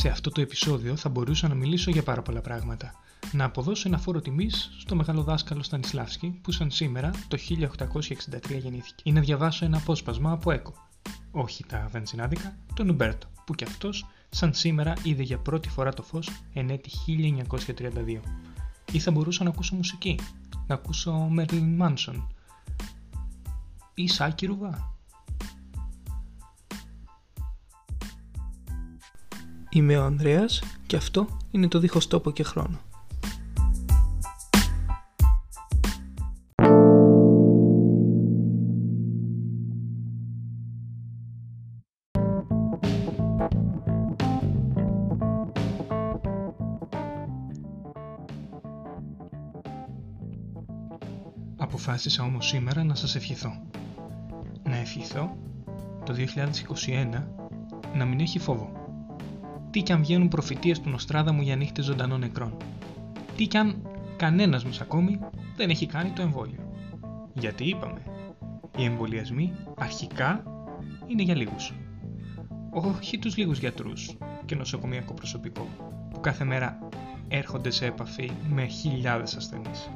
Σε αυτό το επεισόδιο θα μπορούσα να μιλήσω για πάρα πολλά πράγματα. Να αποδώσω ένα φόρο τιμής στο μεγάλο δάσκαλο Στανισλάβσκι που σαν σήμερα το 1863 γεννήθηκε. Ή να διαβάσω ένα απόσπασμα από Έκο. Όχι τα βενζινάδικα, τον Ουμπέρτο, που κι αυτός σαν σήμερα είδε για πρώτη φορά το φως εν έτη 1932. Ή θα μπορούσα να ακούσω μουσική, να ακούσω Μέρλιν Μάνσον ή Σάκη Ρουβά. Είμαι ο Ανδρέας και αυτό είναι το δίχως τόπο και χρόνο. Αποφάσισα όμως σήμερα να σας ευχηθώ. Να ευχηθώ το 2021 να μην έχει φόβο. Τι κι αν βγαίνουν προφητείες του Νοστράδα μου για νύχτες ζωντανών νεκρών. Τι κι αν κανένας μας ακόμη δεν έχει κάνει το εμβόλιο. Γιατί είπαμε, οι εμβολιασμοί αρχικά είναι για λίγους. Όχι τους λίγους γιατρούς και νοσοκομιακό προσωπικό που κάθε μέρα έρχονται σε επαφή με χιλιάδες ασθενείς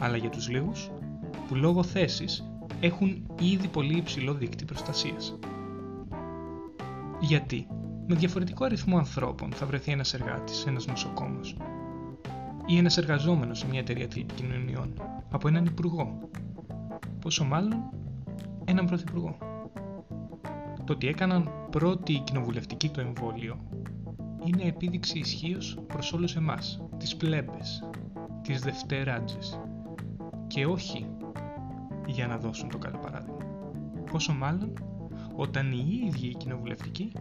αλλά για τους λίγους που λόγω θέσης έχουν ήδη πολύ υψηλό δίκτυο προστασίας. Γιατί; Με διαφορετικό αριθμό ανθρώπων θα βρεθεί ένας εργάτης, ένας νοσοκόμος ή ένας εργαζόμενος σε μια εταιρεία τηλεπικοινωνιών από έναν υπουργό, πόσο μάλλον έναν πρωθυπουργό. Το ότι έκαναν πρώτη κοινοβουλευτική το εμβόλιο είναι επίδειξη ισχύως προς όλους εμάς, τις πλέμπες, τις δευτεράτζες, και όχι για να δώσουν το καλό παράδειγμα. Πόσο μάλλον όταν οι ίδιοι οι κοινοβουλευτικοί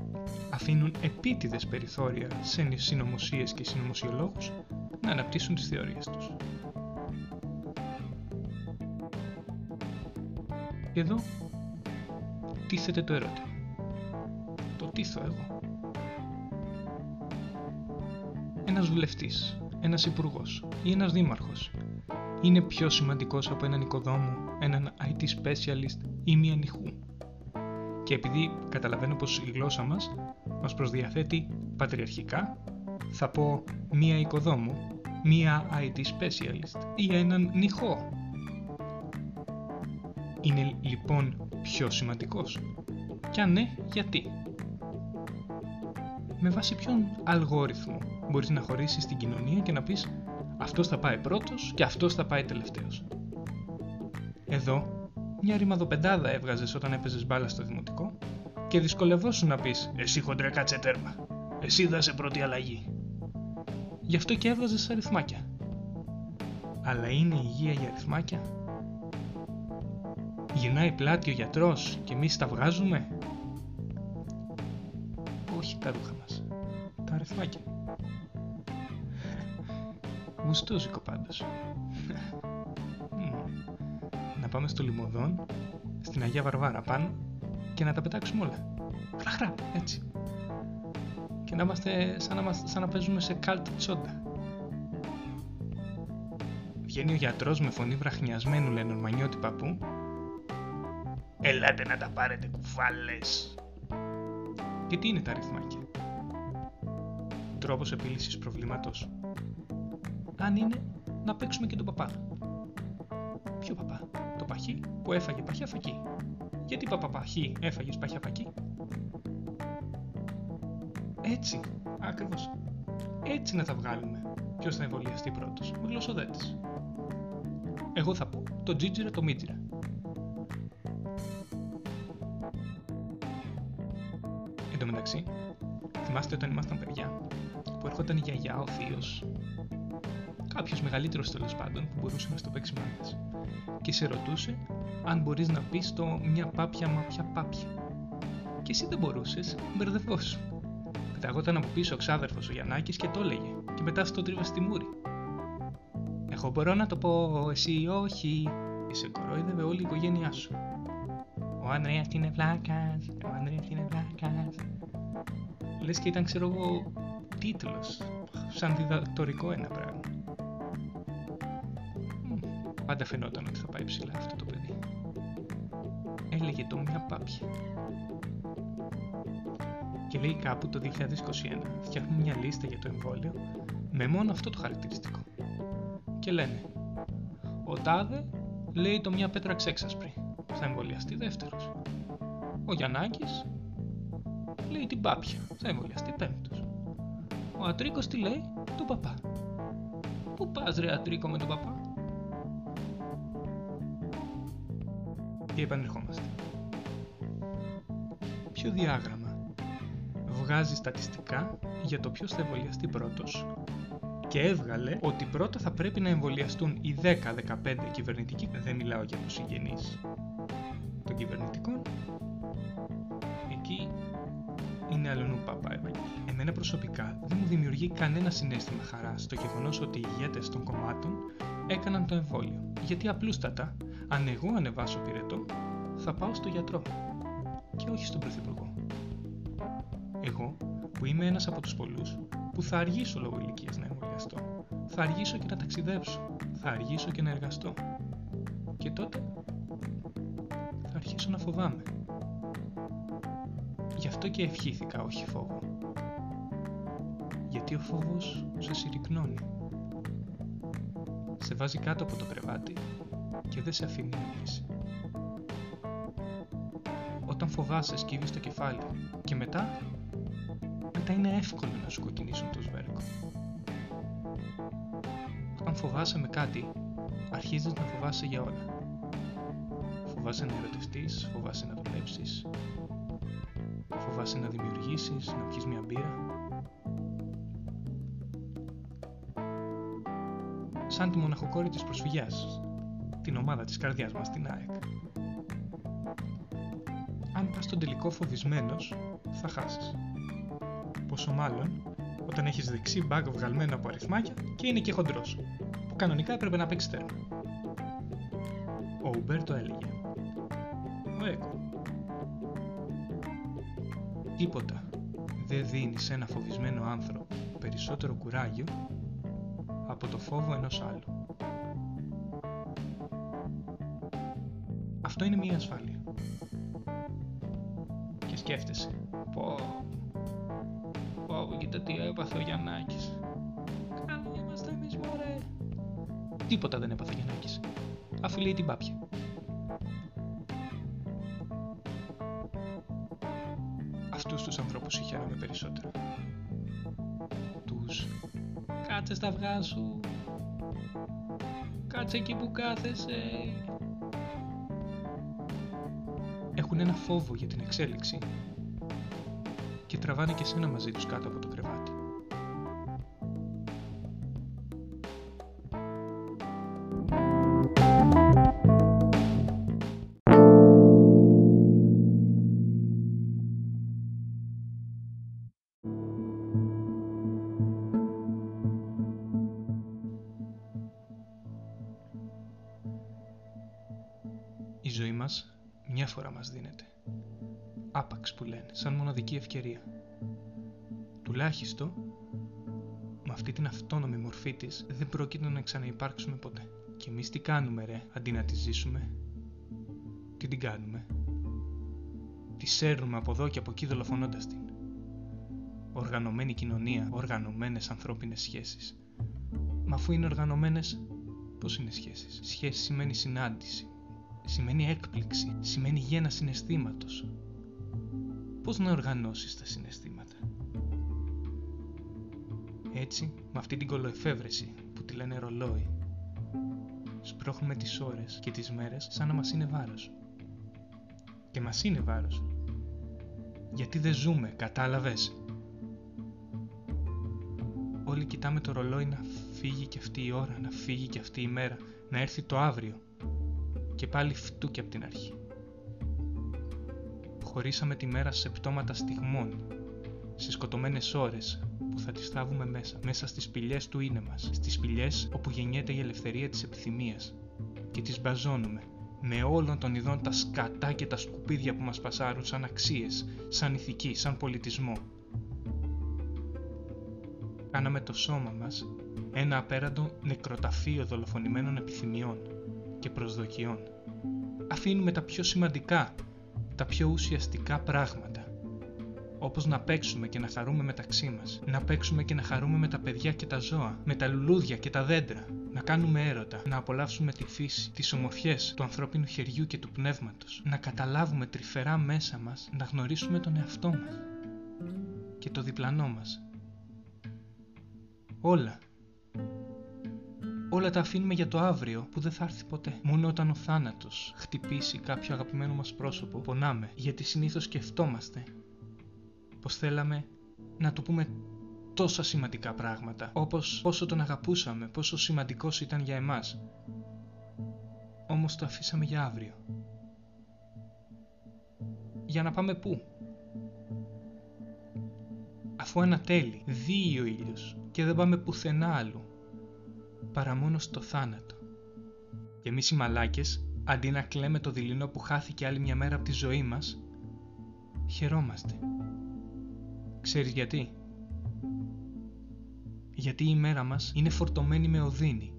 αφήνουν επίτηδες περιθώρια σε συνωμοσίες και συνωμοσιολόγους να αναπτύσσουν τις θεωρίες τους. Εδώ τίθεται το ερώτημα. Το τίθω εγώ. Ένας βουλευτής, ένας υπουργός ή ένας δήμαρχος είναι πιο σημαντικός από έναν οικοδόμο, έναν IT specialist ή μία νυχού; Και επειδή καταλαβαίνω πως η γλώσσα μας μας προσδιαθέτει πατριαρχικά, θα πω μία οικοδόμου, μία IT specialist ή έναν νυχό. Είναι λοιπόν πιο σημαντικός; Και αν ναι, γιατί; Με βάση ποιον αλγόριθμο μπορείς να χωρίσεις την κοινωνία και να πεις αυτός θα πάει πρώτος και αυτός θα πάει τελευταίος. Εδώ, μια ρημαδοπεντάδα έβγαζες όταν έπαιζες μπάλα στο δημοτικό και δυσκολευόσουν να πεις «Εσύ χοντρέ κάτσε τέρμα, εσύ δάσε πρώτη αλλαγή». Γι' αυτό και έβγαζες αριθμάκια. Αλλά είναι υγεία για αριθμάκια. Γυρνάει πλάτη ο γιατρός και εμείς τα βγάζουμε. Όχι τα ρούχα μας, τα αριθμάκια. Γουστούζικο πάντως. να πάμε στο Λιμωδόν, στην Αγία Βαρβάρα πάνω και να τα πετάξουμε όλα. Χρα έτσι. Και να είμαστε σαν να, σαν να παίζουμε σε καλτ τσόντα. Βγαίνει ο γιατρός με φωνή βραχνιασμένου λένε ορμανιώτη παππού. Ελάτε να τα πάρετε κουφάλες. Και τι είναι τα αριθμάκια. Τρόπος επίλυσης προβλήματος αν είναι να παίξουμε και τον παπά. Ποιο παπά, το παχύ που έφαγε παχιά φακή. Γιατί παπα παχύ έφαγες παχιά φακή. Έτσι, ακριβώς. Έτσι να τα βγάλουμε. Ποιος θα εμβολιαστεί πρώτος, με γλωσσοδέτης. Εγώ θα πω το τζίτζιρα το μίτζιρα. Εν τω μεταξύ, θυμάστε όταν ήμασταν παιδιά, που έρχονταν η γιαγιά, ο θείος, κάποιος μεγαλύτερος τέλος πάντων που μπορούσε να στο παίξει μάθημα και σε ρωτούσε αν μπορείς να πεις το μια πάπια μα ποια πάπια. Και εσύ δεν μπορούσες, μπερδευόσου. Πεταγόταν από πίσω ο ξάδερφος ο Γιαννάκης και το έλεγε, και μετά στο τρίβα στη μούρη. Εγώ μπορώ να το πω, εσύ όχι. Και σε κορόιδευε όλη η οικογένειά σου. Ο Ανδρέας είναι βλάκας, ο Ανδρέας είναι βλάκας. Λες και ήταν, ξέρω εγώ, τίτλος. Σαν διδακτορικό ένα πράγμα. Πάντα φαινόταν ότι θα πάει ψηλά αυτό το παιδί. Έλεγε το μια πάπια. Και λέει κάπου το 2021 φτιάχνουν μια λίστα για το εμβόλιο με μόνο αυτό το χαρακτηριστικό. Και λένε, ο Τάδε λέει το μια πέτρα ξέξασπρη, θα εμβολιαστεί δεύτερος. Ο Γιαννάκης λέει την Πάπια, θα εμβολιαστεί πέμπτος. Ο Ατρίκος τι λέει, τον Παπά. Πού πας ρε Ατρίκο με τον Παπά; Και επανερχόμαστε. Ποιο διάγραμμα βγάζει στατιστικά για το ποιος θα εμβολιαστεί πρώτος; Και έβγαλε ότι πρώτα θα πρέπει να εμβολιαστούν οι 10-15 κυβερνητικοί, δεν μιλάω για τους συγγενείς των κυβερνητικών, εκεί είναι αλλονού παπά Εμένα προσωπικά δεν μου δημιουργεί κανένα συνέστημα χαράς στο γεγονός ότι οι ηγέτες των κομμάτων έκαναν το εμβόλιο. Γιατί απλούστατα, αν εγώ ανεβάσω πυρετό, θα πάω στο γιατρό και όχι στον πρωθυπουργό. Εγώ, που είμαι ένας από τους πολλούς, που θα αργήσω λόγω ηλικίας να εμβολιαστώ, θα αργήσω και να ταξιδέψω, θα αργήσω και να εργαστώ. Και τότε θα αρχίσω να φοβάμαι. Γι' αυτό και ευχήθηκα όχι φόβο. Γιατί ο φόβος σε συρρυκνώνει. Σε βάζει κάτω από το κρεβάτι και δεν σε αφήνει να Όταν φοβάσαι σκύβεις το κεφάλι και μετά, μετά είναι εύκολο να σου κοκκινήσουν το σβέρκο. Όταν φοβάσαι με κάτι, αρχίζεις να φοβάσαι για όλα. Φοβάσαι να ερωτευτείς, φοβάσαι να δουλέψεις, φοβάσαι να δημιουργήσεις, να πιεις μια μπύρα. Σαν τη μοναχοκόρη της προσφυγιάς, την ομάδα της καρδιάς μας, την ΑΕΚ. Αν πας στον τελικό φοβισμένος, θα χάσεις. Πόσο μάλλον όταν έχεις δεξί μπάγκ βγαλμένο από αριθμάκια και είναι και χοντρός, που κανονικά έπρεπε να παίξει τέρμα. Ο Ουμπέρτο έλεγε «Ο Έκο, Τίποτα δεν δίνεις σε ένα φοβισμένο άνθρωπο περισσότερο κουράγιο από το φόβο ενός άλλου. Αυτό είναι μία ασφάλεια. Και σκέφτεσαι, πω, πω, κοίτα τι έπαθε ο Γιαννάκης. Καλά είμαστε εμείς μωρέ. Τίποτα δεν έπαθε ο Γιαννάκης, αφού λέει την πάπια. αυτούς τους ανθρώπους συγχαίρομαι περισσότερο. Τους «Κάτσε στα αυγά σου», «Κάτσε εκεί που κάθεσαι». Έχουν ένα φόβο για την εξέλιξη και τραβάνε και σένα μαζί τους κάτω από το κρεβάτι. μια φορά μας δίνεται. Άπαξ που λένε, σαν μοναδική ευκαιρία. Τουλάχιστον, με αυτή την αυτόνομη μορφή της, δεν πρόκειται να ξαναυπάρξουμε ποτέ. Και εμείς τι κάνουμε ρε, αντί να τη ζήσουμε; Τι την κάνουμε; Τη σέρνουμε από εδώ και από εκεί δολοφονώντας την. Οργανωμένη κοινωνία, οργανωμένες ανθρώπινες σχέσεις. Μα αφού είναι οργανωμένες, πώς είναι σχέσεις; Σχέση σημαίνει συνάντηση, σημαίνει έκπληξη, σημαίνει γένα συναισθήματος. Πώς να οργανώσεις τα συναισθήματα; Έτσι, με αυτή την κολοεφεύρεση που τη λένε ρολόι, σπρώχνουμε τις ώρες και τις μέρες σαν να μας είναι βάρος. Και μας είναι βάρος. Γιατί δεν ζούμε, κατάλαβες; Όλοι κοιτάμε το ρολόι να φύγει και αυτή η ώρα, να φύγει και αυτή η μέρα, να έρθει το αύριο και πάλι φτούκι από την αρχή. Χωρίσαμε τη μέρα σε πτώματα στιγμών, σε σκοτωμένες ώρες που θα τις θάβουμε μέσα, μέσα στις σπηλιές του είναι μας, στις σπηλιές όπου γεννιέται η ελευθερία της επιθυμίας και τις μπαζώνουμε με όλων των ειδών τα σκατά και τα σκουπίδια που μας πασάρουν σαν αξίες, σαν ηθική, σαν πολιτισμό. Κάναμε το σώμα μας ένα απέραντο νεκροταφείο δολοφονημένων επιθυμιών και προσδοκιών. Αφήνουμε τα πιο σημαντικά, τα πιο ουσιαστικά πράγματα. όπως να παίξουμε και να χαρούμε μεταξύ μας, να παίξουμε και να χαρούμε με τα παιδιά και τα ζώα, με τα λουλούδια και τα δέντρα, να κάνουμε έρωτα, να απολαύσουμε τη φύση, τις ομορφιές του ανθρώπινου χεριού και του πνεύματος, να καταλάβουμε τρυφερά μέσα μας, να γνωρίσουμε τον εαυτό μας και το διπλανό μας. Όλα. Όλα τα αφήνουμε για το αύριο που δεν θα έρθει ποτέ. Μόνο όταν ο θάνατος χτυπήσει κάποιο αγαπημένο μας πρόσωπο, πονάμε, γιατί συνήθως σκεφτόμαστε πως θέλαμε να του πούμε τόσα σημαντικά πράγματα, όπως πόσο τον αγαπούσαμε, πόσο σημαντικός ήταν για εμάς. Όμως το αφήσαμε για αύριο. Για να πάμε πού; Αφού ανατέλει, δει ο ήλιος και δεν πάμε πουθενά άλλου, παρά μόνο στο θάνατο. Και εμείς οι μαλάκες, αντί να κλαίμε το δειλινό που χάθηκε άλλη μια μέρα από τη ζωή μας, χαιρόμαστε. Ξέρεις γιατί; Γιατί η μέρα μας είναι φορτωμένη με οδύνη.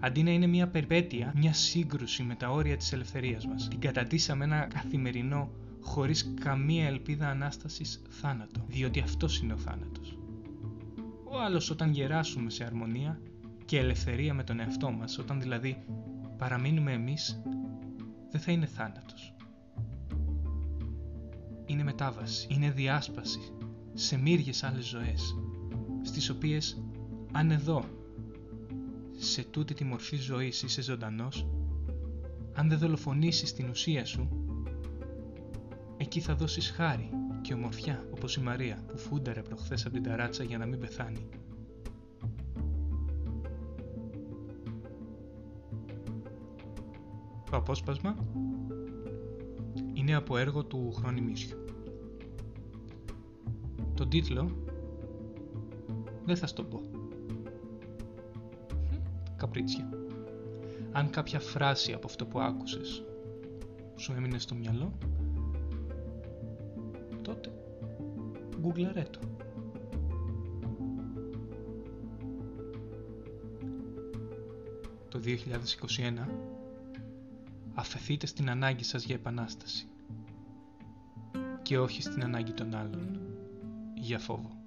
Αντί να είναι μια περπέτεια, μια σύγκρουση με τα όρια της ελευθερίας μας, την κατατήσαμε ένα καθημερινό, χωρίς καμία ελπίδα ανάστασης θάνατο, διότι αυτός είναι ο θάνατος. Ο άλλος όταν γεράσουμε σε αρμονία και ελευθερία με τον εαυτό μας, όταν δηλαδή παραμείνουμε εμείς, δεν θα είναι θάνατος. Είναι μετάβαση, είναι διάσπαση σε μύριες άλλες ζωές, στις οποίες αν εδώ, σε τούτη τη μορφή ζωής είσαι ζωντανός, αν δεν δολοφονήσεις την ουσία σου, εκεί θα δώσεις χάρη και ομορφιά όπως η Μαρία που φούνταρε προχθές από την ταράτσα για να μην πεθάνει. Το απόσπασμα είναι από έργο του Χρόνι Τον τίτλο δεν θα στο πω. Καπρίτσια. Αν κάποια φράση από αυτό που άκουσες σου έμεινε στο μυαλό, τότε γκουγκλαρέ το. Το 2021 αφαιθείτε στην ανάγκη σας για επανάσταση και όχι στην ανάγκη των άλλων για φόβο.